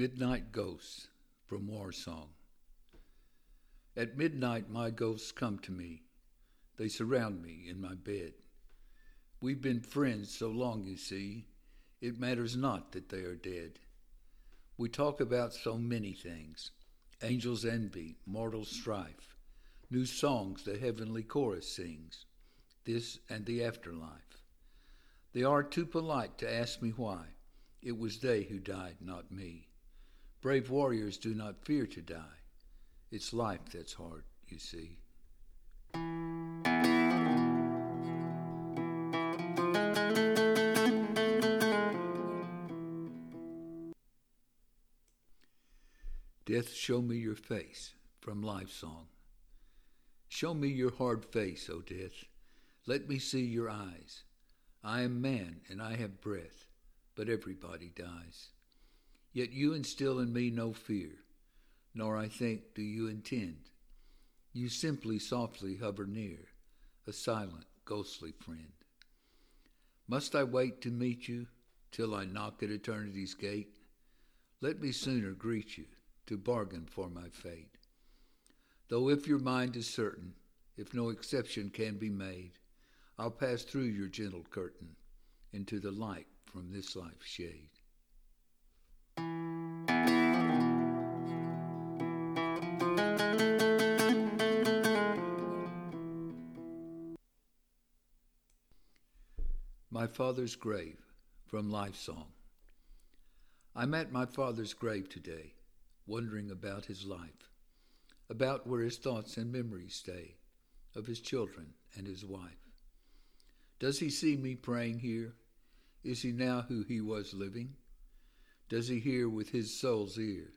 Midnight Ghosts from War Song. At midnight, my ghosts come to me. They surround me in my bed. We've been friends so long, you see, it matters not that they are dead. We talk about so many things angels' envy, mortal strife, new songs the heavenly chorus sings, this and the afterlife. They are too polite to ask me why. It was they who died, not me. Brave warriors do not fear to die. It's life that's hard, you see. Death, show me your face from Life Song. Show me your hard face, O death. Let me see your eyes. I am man and I have breath, but everybody dies. Yet you instill in me no fear, nor I think do you intend. You simply softly hover near, a silent, ghostly friend. Must I wait to meet you till I knock at eternity's gate? Let me sooner greet you to bargain for my fate. Though if your mind is certain, if no exception can be made, I'll pass through your gentle curtain into the light from this life's shade. Father's Grave from Life Song. I'm at my father's grave today, wondering about his life, about where his thoughts and memories stay, of his children and his wife. Does he see me praying here? Is he now who he was living? Does he hear with his soul's ear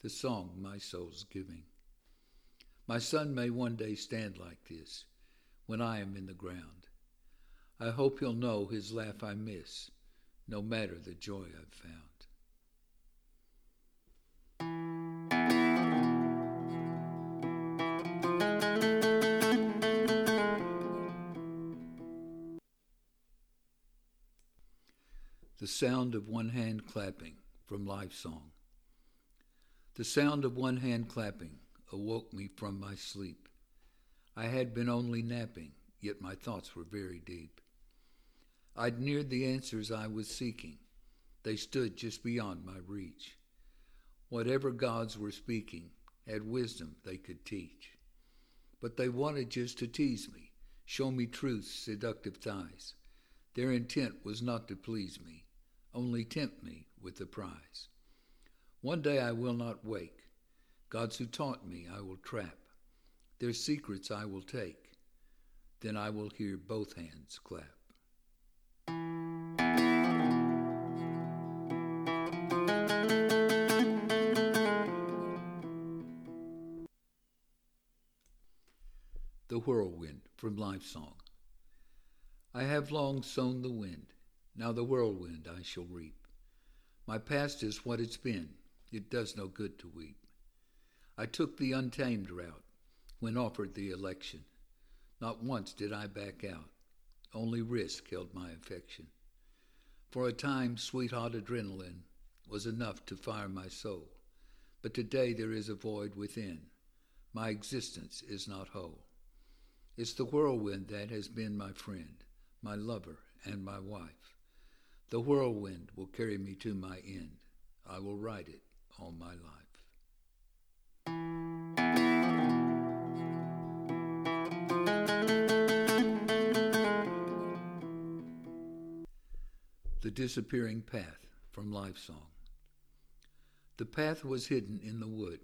the song my soul's giving? My son may one day stand like this when I am in the ground I hope he'll know his laugh I miss, no matter the joy I've found. The sound of one hand clapping from Life Song. The sound of one hand clapping awoke me from my sleep. I had been only napping, yet my thoughts were very deep. I'd neared the answers I was seeking. They stood just beyond my reach. Whatever gods were speaking had wisdom they could teach. But they wanted just to tease me, show me truth's seductive thighs. Their intent was not to please me, only tempt me with the prize. One day I will not wake. Gods who taught me I will trap. Their secrets I will take. Then I will hear both hands clap. The Whirlwind from Life Song. I have long sown the wind, now the whirlwind I shall reap. My past is what it's been, it does no good to weep. I took the untamed route when offered the election. Not once did I back out. Only risk held my affection. For a time, sweet hot adrenaline was enough to fire my soul. But today there is a void within. My existence is not whole. It's the whirlwind that has been my friend, my lover, and my wife. The whirlwind will carry me to my end. I will ride it all my life. The Disappearing Path from Life Song. The path was hidden in the wood.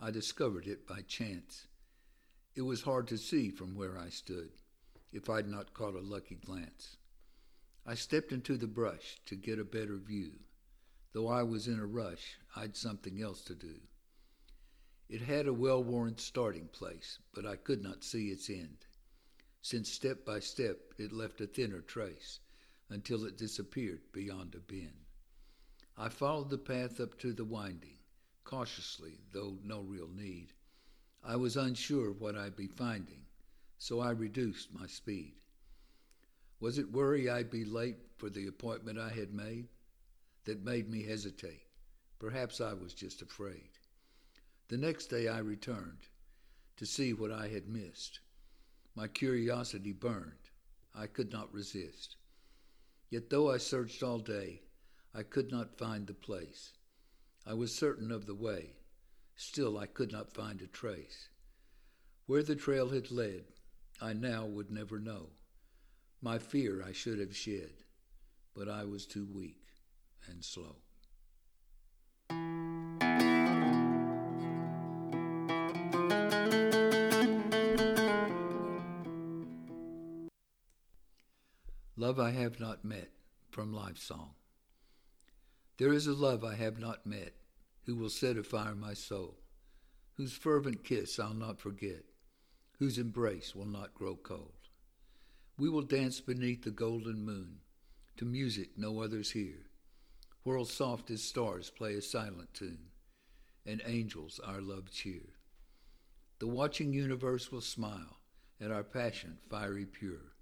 I discovered it by chance. It was hard to see from where I stood, if I'd not caught a lucky glance. I stepped into the brush to get a better view. Though I was in a rush, I'd something else to do. It had a well worn starting place, but I could not see its end, since step by step it left a thinner trace until it disappeared beyond a bend. I followed the path up to the winding, cautiously, though no real need. I was unsure what I'd be finding, so I reduced my speed. Was it worry I'd be late for the appointment I had made that made me hesitate? Perhaps I was just afraid. The next day I returned to see what I had missed. My curiosity burned. I could not resist. Yet though I searched all day, I could not find the place. I was certain of the way. Still, I could not find a trace. Where the trail had led, I now would never know. My fear I should have shed, but I was too weak and slow. Love I Have Not Met from Life Song. There is a love I have not met, who will set afire my soul, whose fervent kiss I'll not forget, whose embrace will not grow cold. We will dance beneath the golden moon, to music no others hear, whirl soft as stars play a silent tune, and angels our love cheer. The watching universe will smile at our passion fiery pure.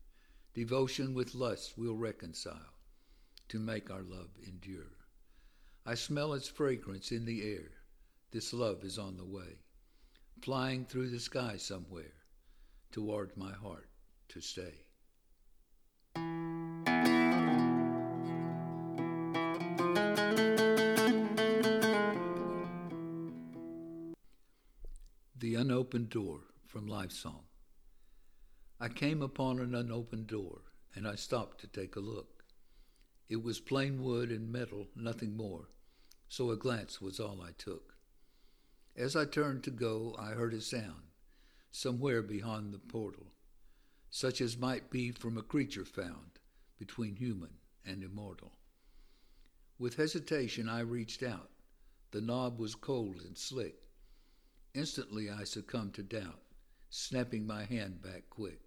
Devotion with lust we'll reconcile to make our love endure. I smell its fragrance in the air. This love is on the way, flying through the sky somewhere toward my heart to stay. The Unopened Door from Life Song. I came upon an unopened door, and I stopped to take a look. It was plain wood and metal, nothing more, so a glance was all I took. As I turned to go, I heard a sound, somewhere beyond the portal, such as might be from a creature found between human and immortal. With hesitation, I reached out. The knob was cold and slick. Instantly, I succumbed to doubt, snapping my hand back quick.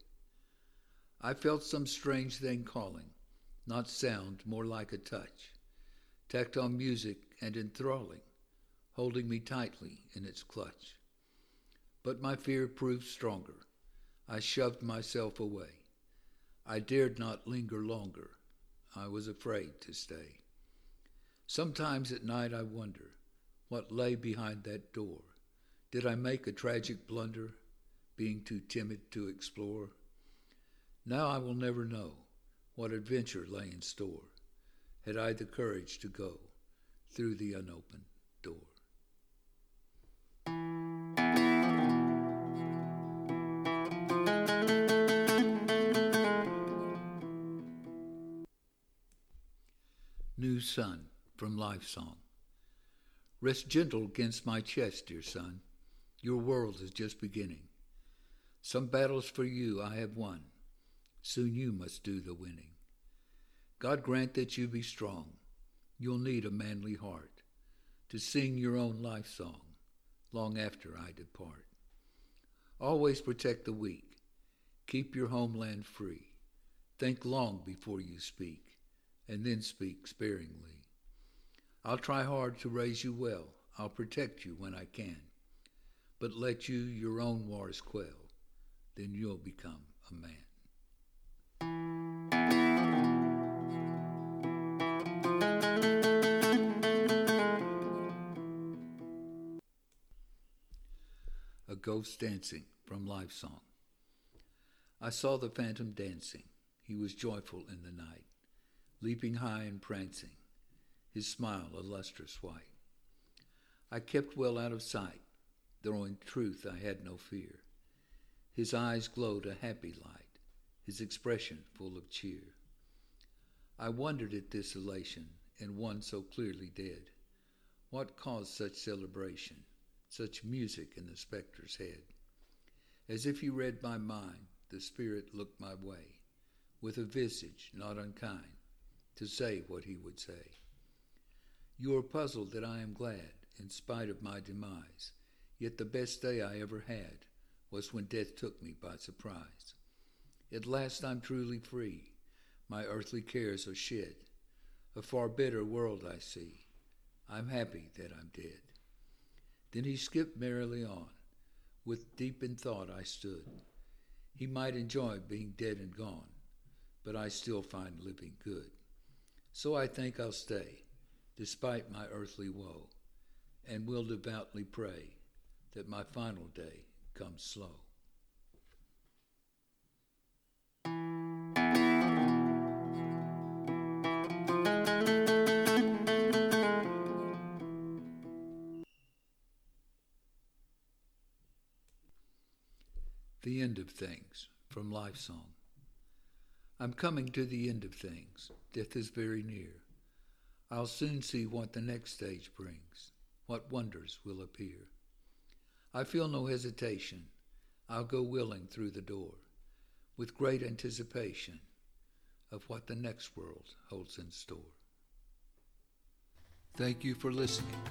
I felt some strange thing calling, not sound, more like a touch, on music and enthralling, holding me tightly in its clutch. But my fear proved stronger. I shoved myself away. I dared not linger longer. I was afraid to stay. Sometimes at night I wonder what lay behind that door. Did I make a tragic blunder, being too timid to explore? Now I will never know what adventure lay in store had I the courage to go through the unopened door. New Son from Life Song. Rest gentle against my chest, dear son. Your world is just beginning. Some battles for you I have won Soon you must do the winning. God grant that you be strong. You'll need a manly heart to sing your own life song long after I depart. Always protect the weak. Keep your homeland free. Think long before you speak, and then speak sparingly. I'll try hard to raise you well. I'll protect you when I can. But let you your own wars quell, then you'll become a man. Ghost Dancing from Life Song. I saw the phantom dancing. He was joyful in the night, leaping high and prancing, his smile a lustrous white. I kept well out of sight, though in truth I had no fear. His eyes glowed a happy light, his expression full of cheer. I wondered at this elation in one so clearly dead. What caused such celebration? Such music in the spectre's head. As if he read my mind, the spirit looked my way, with a visage not unkind, to say what he would say. You are puzzled that I am glad, in spite of my demise, yet the best day I ever had was when death took me by surprise. At last I'm truly free, my earthly cares are shed, a far better world I see. I'm happy that I'm dead. Then he skipped merrily on. With deep in thought I stood. He might enjoy being dead and gone, but I still find living good. So I think I'll stay, despite my earthly woe, and will devoutly pray that my final day comes slow. End of Things from Life Song. I'm coming to the end of things. Death is very near. I'll soon see what the next stage brings, what wonders will appear. I feel no hesitation. I'll go willing through the door, with great anticipation of what the next world holds in store. Thank you for listening.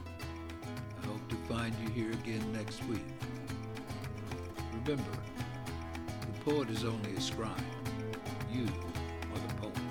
I hope to find you here again next week. Remember, poet is only a scribe. You are the poet.